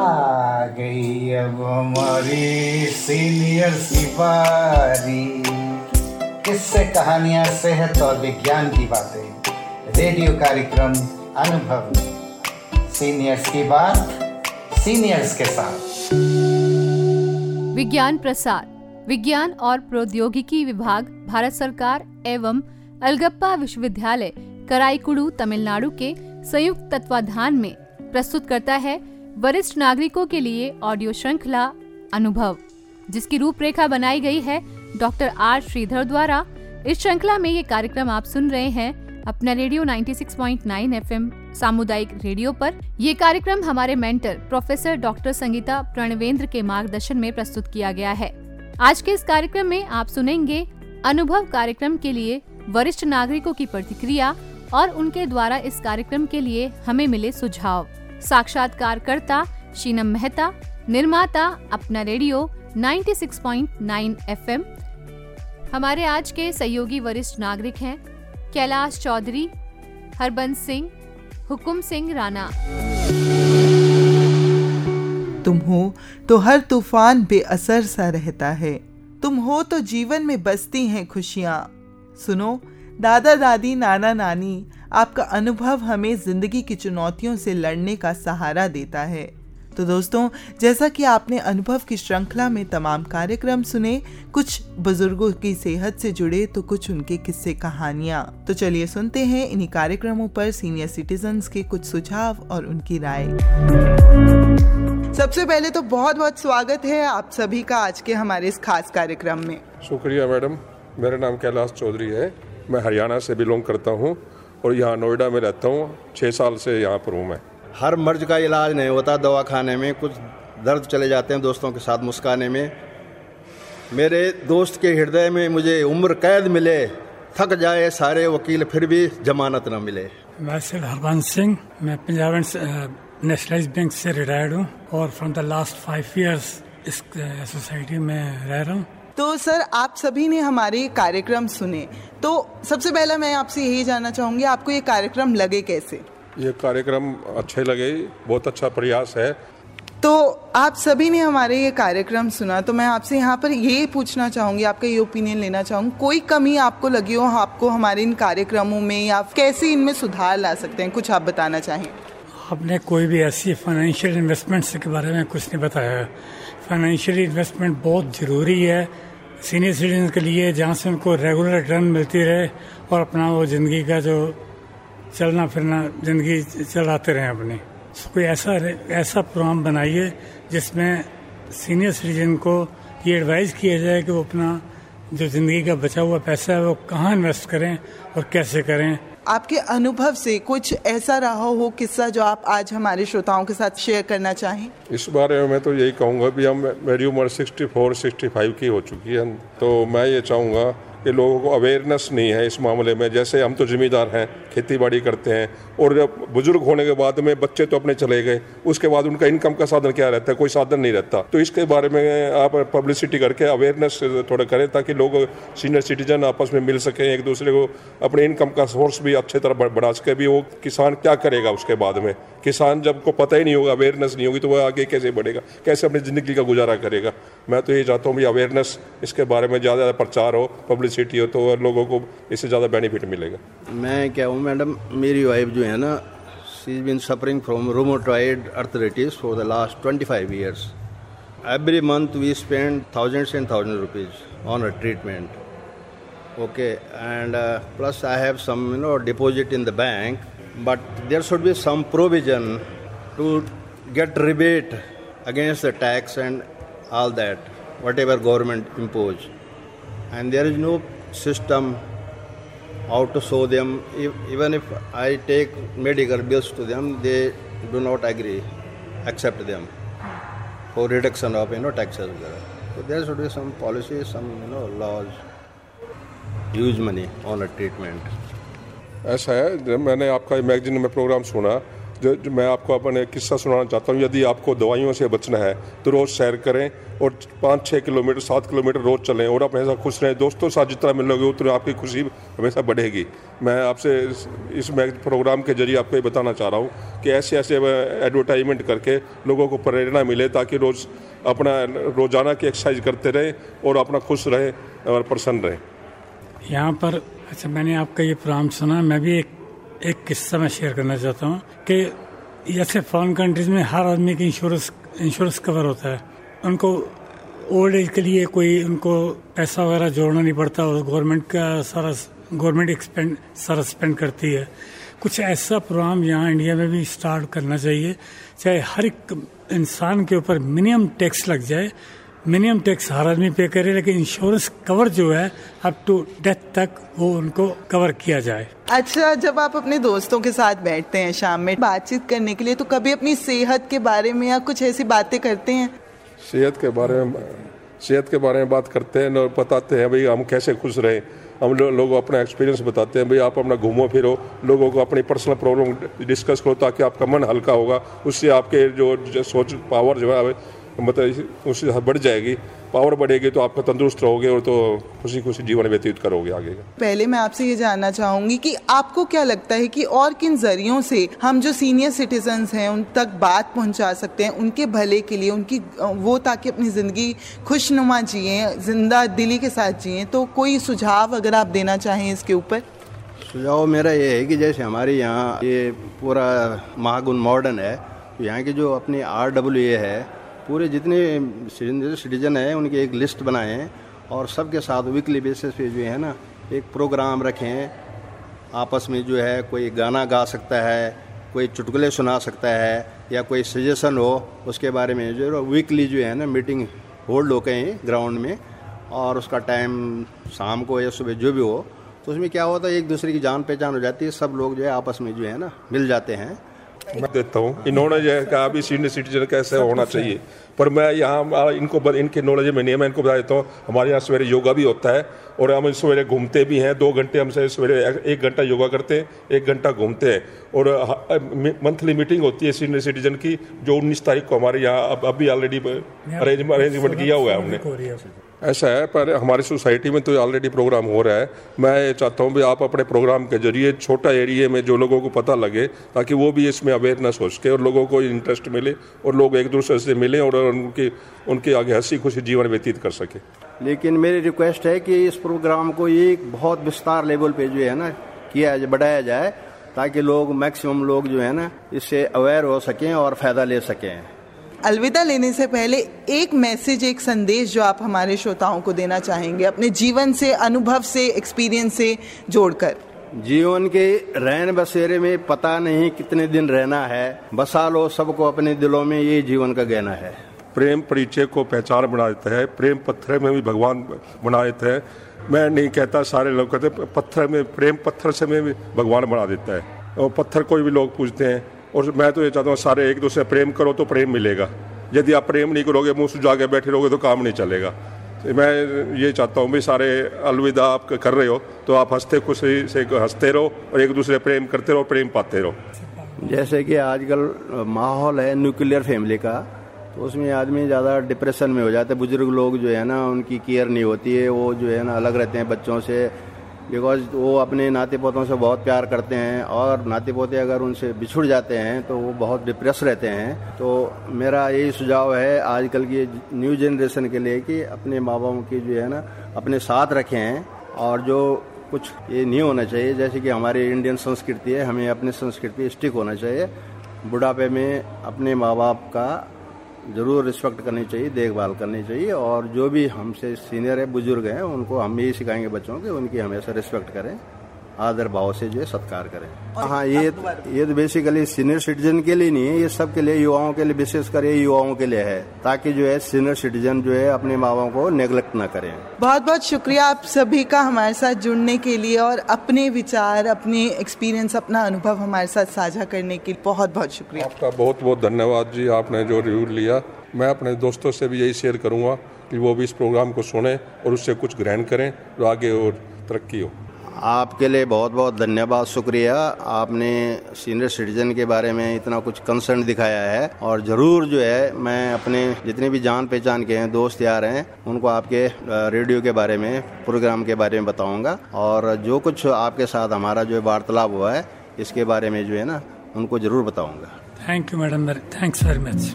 आ गई अब हमारी सीनियर बारी किससे कहानियाँ, सेहत और विज्ञान की बातें, रेडियो कार्यक्रम, अनुभव। सीनियर्स की बात सीनियर्स के साथ। विज्ञान प्रसार, विज्ञान और प्रौद्योगिकी विभाग, भारत सरकार एवं अलगप्पा विश्वविद्यालय, कराईकुड़ू, तमिलनाडु के संयुक्त तत्वाधान में प्रस्तुत करता है वरिष्ठ नागरिकों के लिए ऑडियो श्रृंखला अनुभव, जिसकी रूपरेखा बनाई गई है डॉक्टर आर श्रीधर द्वारा। इस श्रृंखला में ये कार्यक्रम आप सुन रहे हैं अपना रेडियो 96.9 एफएम सामुदायिक रेडियो पर। ये कार्यक्रम हमारे mentor professor doctor Sangeeta Pranavendra के मार्गदर्शन में प्रस्तुत किया गया है। आज के इस कार्यक्रम में आप सुनेंगे अनुभव कार्यक्रम के लिए वरिष्ठ नागरिकों की प्रतिक्रिया और उनके द्वारा इस कार्यक्रम के लिए हमें मिले सुझाव। साक्षात्कारकर्ता शीनम मेहता, निर्माता अपना रेडियो 96.9 एफएम। हमारे आज के सहयोगी वरिष्ठ नागरिक हैं कैलाश चौधरी, हरबंस सिंह, हुकुम सिंह राणा। तुम हो तो हर तूफ़ान बेअसर सा रहता है। तुम हो तो जीवन में बसती हैं खुशियाँ। सुनो दादा, दादी, नाना, नानी, आपका अनुभव हमें ज़िंदगी की चुनौतियों से लड़ने का सहारा देता है। तो दोस्तों, जैसा कि आपने अनुभव की श्रृंखला में तमाम कार्यक्रम सुने, कुछ बुज़ुर्गों की सेहत से जुड़े तो कुछ उनके किस्से कहानियाँ। तो चलिए सुनते हैं इन्हीं कार्यक्रमों पर सीनियर सिटीजन के कुछ सुझाव और उनकी राय। सबसे पहले तो बहुत बहुत स्वागत है आप सभी का आज के हमारे इस खास कार्यक्रम में। शुक्रिया मैडम, मेरा नाम कैलाश चौधरी है। मैं हरियाणा से बिलोंग करता हूँ और यहाँ नोएडा में रहता हूँ। छः साल से यहाँ पर हूँ मैं। हर मर्ज का इलाज नहीं होता दवा खाने में कुछ दर्द चले जाते हैं दोस्तों के साथ मुस्काने में। मेरे दोस्त के हृदय में मुझे उम्र कैद मिले थक जाए सारे वकील फिर भी जमानत न मिले। मैं सर हरबंस सिंह मैं पंजाब नेशनलाइज बैंक से रिटायर्ड हूँ और from the last five years इस सोसाइटी में रह रहा हूँ। तो सर आप सभी ने हमारे कार्यक्रम सुने। तो सबसे पहला मैं आपसे यही जानना चाहूँगी आपको ये कार्यक्रम लगे कैसे? ये कार्यक्रम अच्छे लगे बहुत अच्छा प्रयास है। तो आप सभी ने हमारे ये कार्यक्रम सुना तो मैं आपसे यहाँ पर ये पूछना चाहूँगी आपका ये ओपिनियन लेना चाहूँगी कोई कमी आपको लगी हो आपको हमारे इन कार्यक्रमों में या कैसे इनमें सुधार ला सकते हैं कुछ आप बताना चाहें? आपने कोई भी ऐसी फाइनेंशियल इन्वेस्टमेंट्स के बारे में कुछ नहीं बताया। फाइनेंशियल इन्वेस्टमेंट बहुत ज़रूरी है सीनियर सिटीजन के लिए, जहाँ से उनको रेगुलर रिटर्न मिलती रहे और अपना वो ज़िंदगी का जो चलना फिरना, ज़िंदगी चलाते रहें अपनी। कोई ऐसा ऐसा प्रोग्राम बनाइए जिसमें सीनियर सिटीजन को ये एडवाइस किया जाए कि वो अपना जो ज़िंदगी का बचा हुआ पैसा है वो कहाँ इन्वेस्ट करें और कैसे करें? आपके अनुभव से कुछ ऐसा रहा हो किस्सा जो आप आज हमारे श्रोताओं के साथ शेयर करना चाहें? इस बारे में मैं तो यही कहूँगा भी हम मेरी उम्र 64, 65 की हो चुकी है। तो मैं ये चाहूँगा कि लोगों को अवेयरनेस नहीं है इस मामले में। जैसे हम तो जिम्मेदार हैं खेती बाड़ी करते हैं, और जब बुज़ुर्ग होने के बाद में बच्चे तो अपने चले गए, उसके बाद उनका इनकम का साधन क्या रहता है? कोई साधन नहीं रहता। तो इसके बारे में आप पब्लिसिटी करके अवेयरनेस थोड़ा करें ताकि लोग सीनियर सिटीजन आपस में मिल सकें, एक दूसरे को अपने इनकम का सोर्स भी अच्छे तरह बढ़ा सके। भी वो किसान क्या करेगा उसके बाद में? किसान जब को पता ही नहीं होगा अवेयरनेस नहीं होगी तो वह आगे कैसे बढ़ेगा? कैसे अपनी ज़िंदगी का गुजारा करेगा? मैं तो ये चाहता हूँ भी अवेयरनेस इसके बारे में ज़्यादा प्रचार हो पब्लिसिटी हो तो लोगों को इससे ज़्यादा बेनिफिट मिलेगा। मैं क्या हूँ, मैडम, मेरी वाइफ जो है ना she is been suffering from rheumatoid arthritis for the last twenty five years every month we spend thousands and thousand rupees on a treatment okay and plus I have some deposit in the bank but there should be some provision to get rebate against the tax and all that, whatever government impose. And there is no system how to show them. Even if I take medical bills to them, they do not agree, accept them for reduction of you know taxes. So there should be some policy, some you know laws. Use money on a treatment. ऐसा है जब मैंने आपका magazine में programme सुना जो, जो मैं आपको अपने किस्सा सुनाना चाहता हूँ। यदि आपको दवाइयों से बचना है तो रोज़ सैर करें और पाँच छः किलोमीटर सात किलोमीटर रोज़ चलें और अपने हमेशा खुश रहें। दोस्तों साथ जितना मिलोगे उतनी आपकी खुशी हमेशा बढ़ेगी। मैं आपसे इस, इस प्रोग्राम के ज़रिए आपको ये बताना चाह रहा हूँ कि ऐसे ऐसे एडवर्टाइजमेंट करके लोगों को प्रेरणा मिले ताकि रोज़ अपना रोज़ाना की एक्सरसाइज करते रहें और अपना खुश रहें और प्रसन्न रहें। यहाँ पर अच्छा मैंने आपका ये प्रोग्राम सुना मैं भी एक एक किस्सा मैं शेयर करना चाहता हूँ कि जैसे फॉरन कंट्रीज़ में हर आदमी की इंश्योरेंस इंश्योरेंस कवर होता है। उनको ओल्ड एज के लिए कोई उनको पैसा वगैरह जोड़ना नहीं पड़ता और गवर्नमेंट का सारा गवर्नमेंट एक्सपेंड सारा स्पेंड करती है। कुछ ऐसा प्रोग्राम यहाँ इंडिया में भी स्टार्ट करना चाहिए, चाहे हर एक इंसान के ऊपर मिनिमम टैक्स लग जाए मिनिमम टैक्स हर आदमी पे करे लेकिन इंश्योरेंस कवर जो है अप टू डेथ तक वो उनको कवर किया जाए। अच्छा जब आप अपने दोस्तों के साथ बैठते हैं शाम में बातचीत करने के लिए तो कभी अपनी सेहत के बारे में या कुछ ऐसी बातें करते हैं? सेहत के बारे में सेहत के बारे में बात करते हैं और बताते हैं भाई हम कैसे खुश रहें? हम लोग लो, अपना एक्सपीरियंस बताते हैं भाई आप अपना घूमो फिरो। लोगों को अपनी पर्सनल प्रॉब्लम डिस्कस करो ताकि आपका मन हल्का होगा। उससे आपके जो, जो सोच पावर जो है मतलब उससे बढ़ जाएगी पावर बढ़ेगी तो आपका तंदुरुस्त रहोगे और तो खुशी खुशी जीवन व्यतीत करोगे आगे का। पहले मैं आपसे ये जानना चाहूँगी कि आपको क्या लगता है कि और किन जरियों से हम जो सीनियर सिटीजन हैं उन तक बात पहुँचा सकते हैं उनके भले के लिए उनकी वो ताकि अपनी ज़िंदगी खुशनुमा जिए ज़िंदा दिली के साथ जिए तो कोई सुझाव अगर आप देना चाहें इसके ऊपर? सुझाव मेरा ये है कि जैसे हमारे यहाँ ये पूरा महागुन मॉडर्न है तो यहाँ की जो अपनी आर डब्ल्यू ए है पूरे जितने सिटीजन हैं, उनकी एक लिस्ट बनाए हैं और सबके साथ वीकली बेसिस पे जो है ना, एक प्रोग्राम रखें आपस में जो है, कोई गाना गा सकता है, कोई चुटकुले सुना सकता है, या कोई सजेशन हो, उसके बारे में जो वीकली जो है ना मीटिंग होल्ड हो कहीं ग्राउंड में और उसका टाइम शाम को या सुबह जो भी हो तो उसमें क्या होता है, एक दूसरे की जान पहचान हो जाती है, सब लोग जो है आपस में जो है ना, मिल जाते हैं। मैं देता हूँ। इन्होंने जो है कहा अभी सीनियर सिटीजन कैसे होना चाहिए। पर मैं यहाँ इनको इनके नॉलेज में नहीं है। मैं इनको बता देता हूँ हमारे यहाँ सवेरे योगा भी होता है और हम सवेरे घूमते भी हैं। दो घंटे हमसे सवेरे एक घंटा योगा करते हैं एक घंटा घूमते हैं। और मंथली मीटिंग होती है सीनियर सिटीजन की जो उन्नीस तारीख को हमारे यहाँ अब अभी ऑलरेडी अरेंजमेंट किया हुआ है हमने। ऐसा है, पर हमारी सोसाइटी में तो ऑलरेडी प्रोग्राम हो रहा है। मैं ये चाहता हूँ भी आप अपने प्रोग्राम के ज़रिए, छोटा एरिए में जो लोगों को पता लगे, ताकि वो भी इसमें अवेयरनेस हो सके और लोगों को इंटरेस्ट मिले और लोग एक दूसरे से मिलें और उनकी, उनके आगे हँसी खुशी जीवन व्यतीत कर सके। लेकिन मेरी रिक्वेस्ट है कि इस प्रोग्राम को एक बहुत विस्तार लेवल पे जो है ना, किया बढ़ाया जाए, ताकि लोग मैक्सिमम लोग जो है ना, इससे अवेयर हो सकें और फ़ायदा ले सकें। अलविदा लेने से पहले एक मैसेज एक संदेश जो आप हमारे श्रोताओं को देना चाहेंगे अपने जीवन से अनुभव से एक्सपीरियंस से जोड़कर। जीवन के रहन बसेरे में पता नहीं कितने दिन रहना है बसा लो सबको अपने दिलों में ये जीवन का गहना है। प्रेम परिचय को पहचान बना देता है प्रेम पत्थर में भी भगवान बना देते हैं। मैं नहीं कहता सारे लोग कहते पत्थर में प्रेम पत्थर से में भी भगवान बना देता है। और पत्थर कोई भी लोग पूछते हैं और मैं तो ये चाहता हूँ सारे एक दूसरे प्रेम करो तो प्रेम मिलेगा। यदि आप प्रेम नहीं करोगे, मुँह सुझा के बैठे रहोगे तो काम नहीं चलेगा। तो मैं ये चाहता हूँ भी सारे अलविदा आप कर रहे हो तो आप हँसते खुशी से हँसते रहो और एक दूसरे प्रेम करते रहो, प्रेम पाते रहो। जैसे कि आजकल माहौल है न्यूक्लियर फैमिली का तो उसमें आदमी ज़्यादा डिप्रेशन में हो जाते हैं। बुज़ुर्ग लोग जो है ना, उनकी केयर नहीं होती है, वो जो है ना अलग रहते हैं बच्चों से। बिकॉज़ वो अपने नाते पोतों से बहुत प्यार करते हैं और नाते पोते अगर उनसे बिछुड़ जाते हैं तो वो बहुत डिप्रेस रहते हैं। तो मेरा यही सुझाव है आजकल की न्यू जनरेशन के लिए कि अपने माँ बाप की जो है ना, अपने साथ रखें और जो कुछ ये नहीं होना चाहिए, जैसे कि हमारी इंडियन संस्कृति है, हमें अपनी संस्कृति स्टिक होना चाहिए। बुढ़ापे में अपने माँ बाप का ज़रूर रिस्पेक्ट करनी चाहिए, देखभाल करनी चाहिए और जो भी हमसे सीनियर है, बुज़ुर्ग हैं, उनको हम यही सिखाएँगे बच्चों के उनकी हमेशा रिस्पेक्ट करें। आदर भाव से जो है सत्कार करें। हाँ ये ये तो बेसिकली सीनियर सिटीजन के लिए नहीं है ये सबके लिए युवाओं के लिए विशेष कर युवाओं के लिए है ताकि जो है सीनियर सिटीजन जो है अपने माँ बाप को नेग्लेक्ट ना करें। बहुत बहुत शुक्रिया आप सभी का हमारे साथ जुड़ने के लिए और अपने विचार अपने एक्सपीरियंस अपना अनुभव हमारे साथ साझा करने के लिए बहुत बहुत शुक्रिया। आपका बहुत बहुत धन्यवाद जी आपने जो रिव्यू लिया। मैं अपने दोस्तों से भी यही शेयर करूँगा कि वो भी इस प्रोग्राम को सुने और उससे कुछ ग्रहण करें जो आगे और तरक्की हो। आपके लिए बहुत बहुत धन्यवाद शुक्रिया। आपने सीनियर सिटीजन के बारे में इतना कुछ कंसर्न दिखाया है और ज़रूर जो है मैं अपने जितने भी जान पहचान के हैं दोस्त यार हैं उनको आपके रेडियो के बारे में प्रोग्राम के बारे में बताऊँगा। और जो कुछ आपके साथ हमारा जो वार्तालाप हुआ है इसके बारे में जो है ना उनको ज़रूर बताऊँगा। Thank you madam thanks very much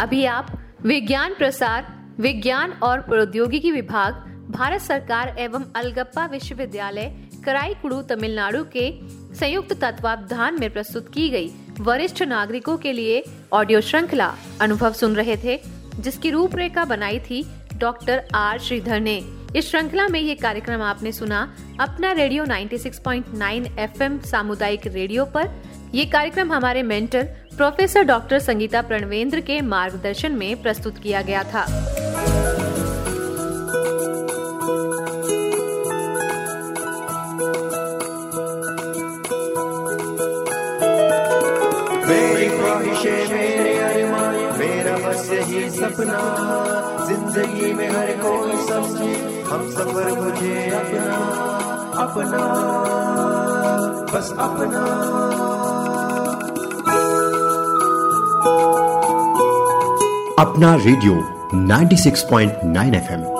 अभी आप विज्ञान प्रसार विज्ञान और प्रौद्योगिकी विभाग, भारत सरकार एवं अलगप्पा विश्वविद्यालय, कराईकुड़ू तमिलनाडु के संयुक्त तत्वावधान में प्रस्तुत की गई वरिष्ठ नागरिकों के लिए ऑडियो श्रृंखला अनुभव सुन रहे थे, जिसकी रूपरेखा बनाई थी डॉक्टर आर श्रीधर ने। इस श्रृंखला में ये कार्यक्रम आपने सुना अपना रेडियो 96.9 एफएम सामुदायिक रेडियो पर। ये कार्यक्रम हमारे mentor professor doctor Sangeeta Pranavendra के मार्गदर्शन में प्रस्तुत किया गया था। सपना ज़िंदगी में हर कोई समझे, हम सफ़र मुझे अपना। अपना। बस अपना। अपना रेडियो 96.9 एफएम।